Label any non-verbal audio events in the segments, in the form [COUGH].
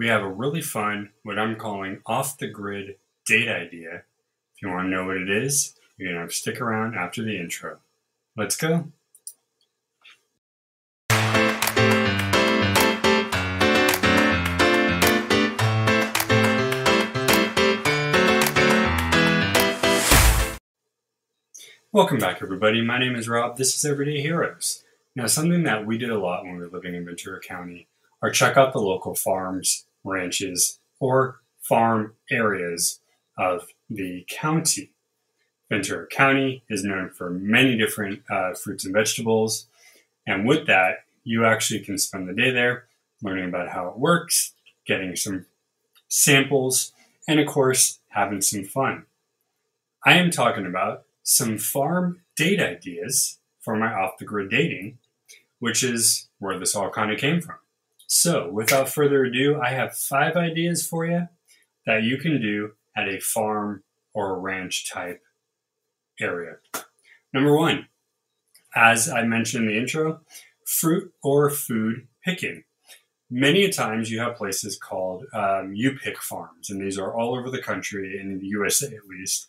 we have a really fun, what I'm calling off the grid date idea. If you want to know what it is, you're going to stick around after the intro. Let's go. Welcome back, everybody. My name is Rob. This is Everyday Heroes. Now, something that we did a lot when we were living in Ventura County are check out the local farms, ranches, or farm areas of the county. Ventura County is known for many different uh, fruits and vegetables. And with that, you actually can spend the day there learning about how it works, getting some samples, and of course, having some fun. I am talking about some farm date ideas for my off the grid dating, which is where this all kind of came from. So, without further ado, I have five ideas for you that you can do at a farm or a ranch type area. Number one, as I mentioned in the intro, fruit or food picking. Many times you have places called um, you pick farms, and these are all over the country, in the USA at least.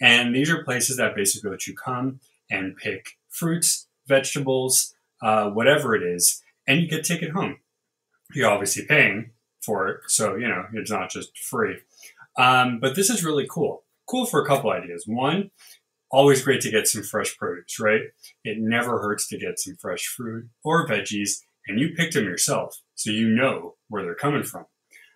And these are places that basically let you come and pick fruits, vegetables, uh, whatever it is, and you get to take it home. You're obviously paying for it, so you know it's not just free. Um, but this is really cool. Cool for a couple ideas. One, always great to get some fresh produce, right? It never hurts to get some fresh fruit or veggies, and you picked them yourself, so you know where they're coming from.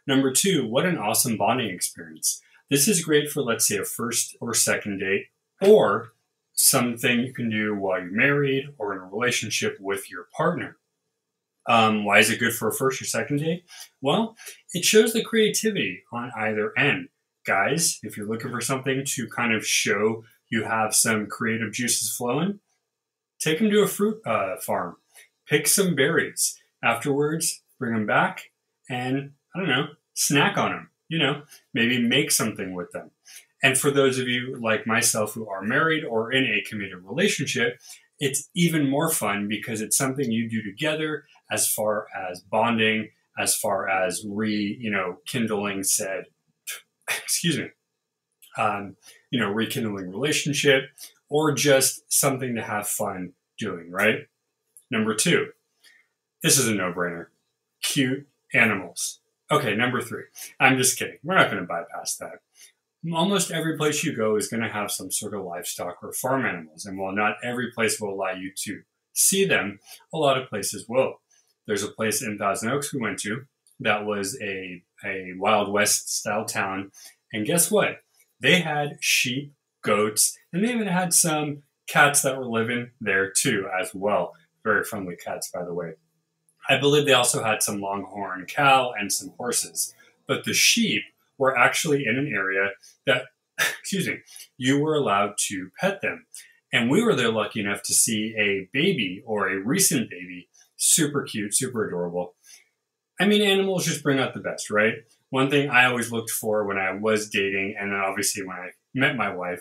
Number two, what an awesome bonding experience. This is great for, let's say, a first or second date, or something you can do while you're married or in a relationship with your partner. Um, why is it good for a first or second date? Well, it shows the creativity on either end. Guys, if you're looking for something to kind of show you have some creative juices flowing, take them to a fruit uh, farm, pick some berries. Afterwards, bring them back and, I don't know, snack on them. You know, maybe make something with them. And for those of you like myself who are married or in a committed relationship, it's even more fun because it's something you do together as far as bonding, as far as re, you know, kindling said, [CLEARS THROAT] excuse me, um, you know, rekindling relationship or just something to have fun doing, right? Number two, this is a no brainer cute animals. Okay, number three. I'm just kidding. We're not going to bypass that almost every place you go is going to have some sort of livestock or farm animals. And while not every place will allow you to see them, a lot of places will. There's a place in Thousand Oaks we went to that was a, a Wild West style town. And guess what? They had sheep, goats, and they even had some cats that were living there too, as well. Very friendly cats, by the way. I believe they also had some longhorn cow and some horses. But the sheep were actually in an area that, [LAUGHS] excuse me, you were allowed to pet them. And we were there lucky enough to see a baby or a recent baby, super cute, super adorable. I mean, animals just bring out the best, right? One thing I always looked for when I was dating, and then obviously when I met my wife,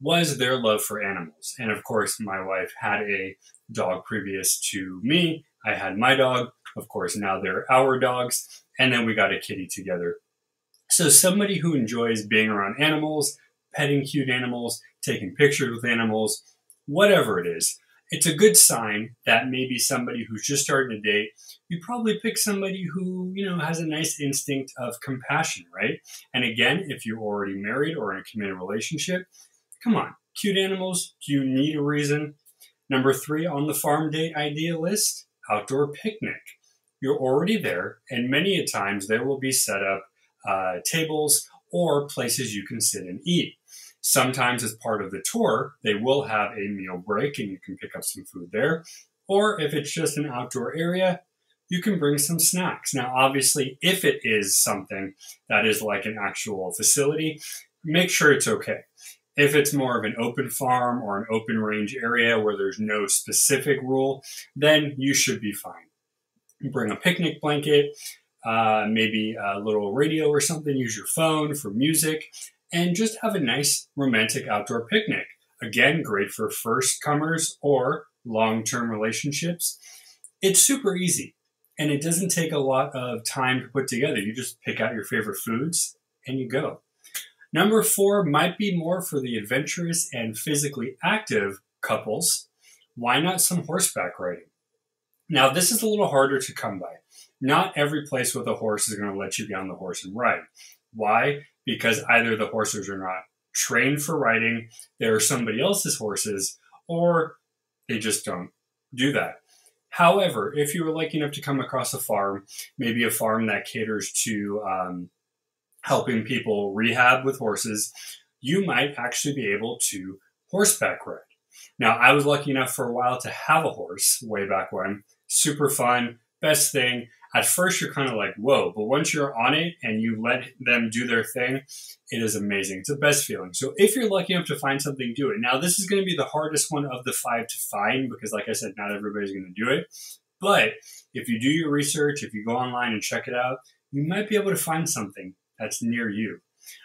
was their love for animals. And of course, my wife had a dog previous to me. I had my dog. Of course, now they're our dogs. And then we got a kitty together. So somebody who enjoys being around animals, petting cute animals, taking pictures with animals, whatever it is, it's a good sign that maybe somebody who's just starting to date, you probably pick somebody who, you know, has a nice instinct of compassion, right? And again, if you're already married or in a committed relationship, come on, cute animals, do you need a reason? Number three on the farm date idea list, outdoor picnic. You're already there, and many a times there will be set up uh, tables or places you can sit and eat. Sometimes, as part of the tour, they will have a meal break and you can pick up some food there. Or if it's just an outdoor area, you can bring some snacks. Now, obviously, if it is something that is like an actual facility, make sure it's okay. If it's more of an open farm or an open range area where there's no specific rule, then you should be fine. Bring a picnic blanket, uh, maybe a little radio or something, use your phone for music, and just have a nice romantic outdoor picnic. Again, great for first comers or long term relationships. It's super easy. and it doesn't take a lot of time to put together. You just pick out your favorite foods and you go. Number four might be more for the adventurous and physically active couples. Why not some horseback riding? Now, this is a little harder to come by. Not every place with a horse is going to let you get on the horse and ride. Why? Because either the horses are not trained for riding, they're somebody else's horses, or they just don't do that. However, if you were lucky enough to come across a farm, maybe a farm that caters to um, helping people rehab with horses, you might actually be able to horseback ride. Now, I was lucky enough for a while to have a horse way back when. Super fun, best thing at first you're kind of like, whoa, but once you're on it and you let them do their thing, it is amazing. It's the best feeling. So if you're lucky enough to find something, do it. Now, this is going to be the hardest one of the five to find because, like I said, not everybody's going to do it. But if you do your research, if you go online and check it out, you might be able to find something that's near you.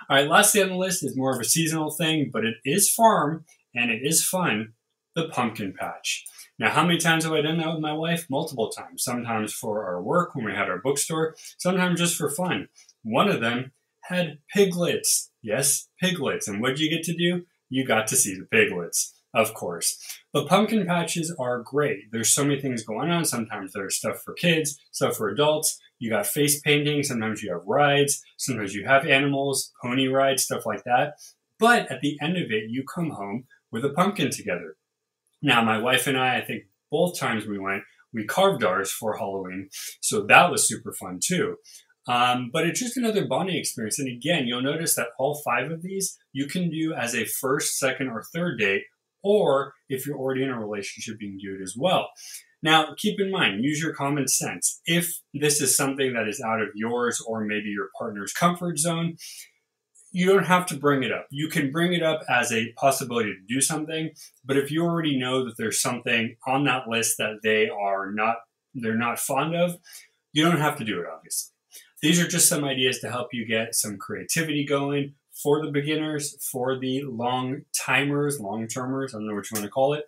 All right, last on the list is more of a seasonal thing, but it is farm and it is fun the pumpkin patch. Now, how many times have I done that with my wife? Multiple times. Sometimes for our work when we had our bookstore, sometimes just for fun. One of them had piglets. Yes, piglets. And what did you get to do? You got to see the piglets, of course. But pumpkin patches are great. There's so many things going on. Sometimes there's stuff for kids, stuff for adults. You got face painting. Sometimes you have rides. Sometimes you have animals, pony rides, stuff like that. But at the end of it, you come home with a pumpkin together. Now, my wife and I, I think both times we went, we carved ours for Halloween. So that was super fun too. Um, but it's just another bonding experience. And again, you'll notice that all five of these you can do as a first, second, or third date, or if you're already in a relationship, you can do it as well. Now, keep in mind, use your common sense. If this is something that is out of yours or maybe your partner's comfort zone, you don't have to bring it up. You can bring it up as a possibility to do something, but if you already know that there's something on that list that they are not they're not fond of, you don't have to do it obviously. These are just some ideas to help you get some creativity going for the beginners, for the long timers, long termers, I don't know what you want to call it.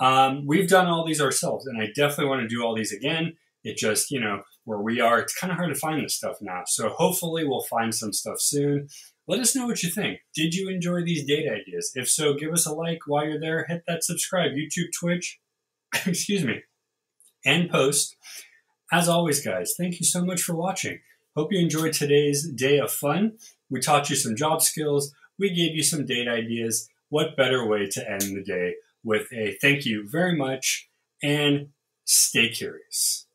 Um, we've done all these ourselves, and I definitely want to do all these again. It just, you know, where we are, it's kind of hard to find this stuff now. So hopefully we'll find some stuff soon. Let us know what you think. Did you enjoy these date ideas? If so, give us a like while you're there. Hit that subscribe, YouTube, Twitch, [COUGHS] excuse me, and post. As always, guys, thank you so much for watching. Hope you enjoyed today's day of fun. We taught you some job skills. We gave you some date ideas. What better way to end the day with a thank you very much and stay curious.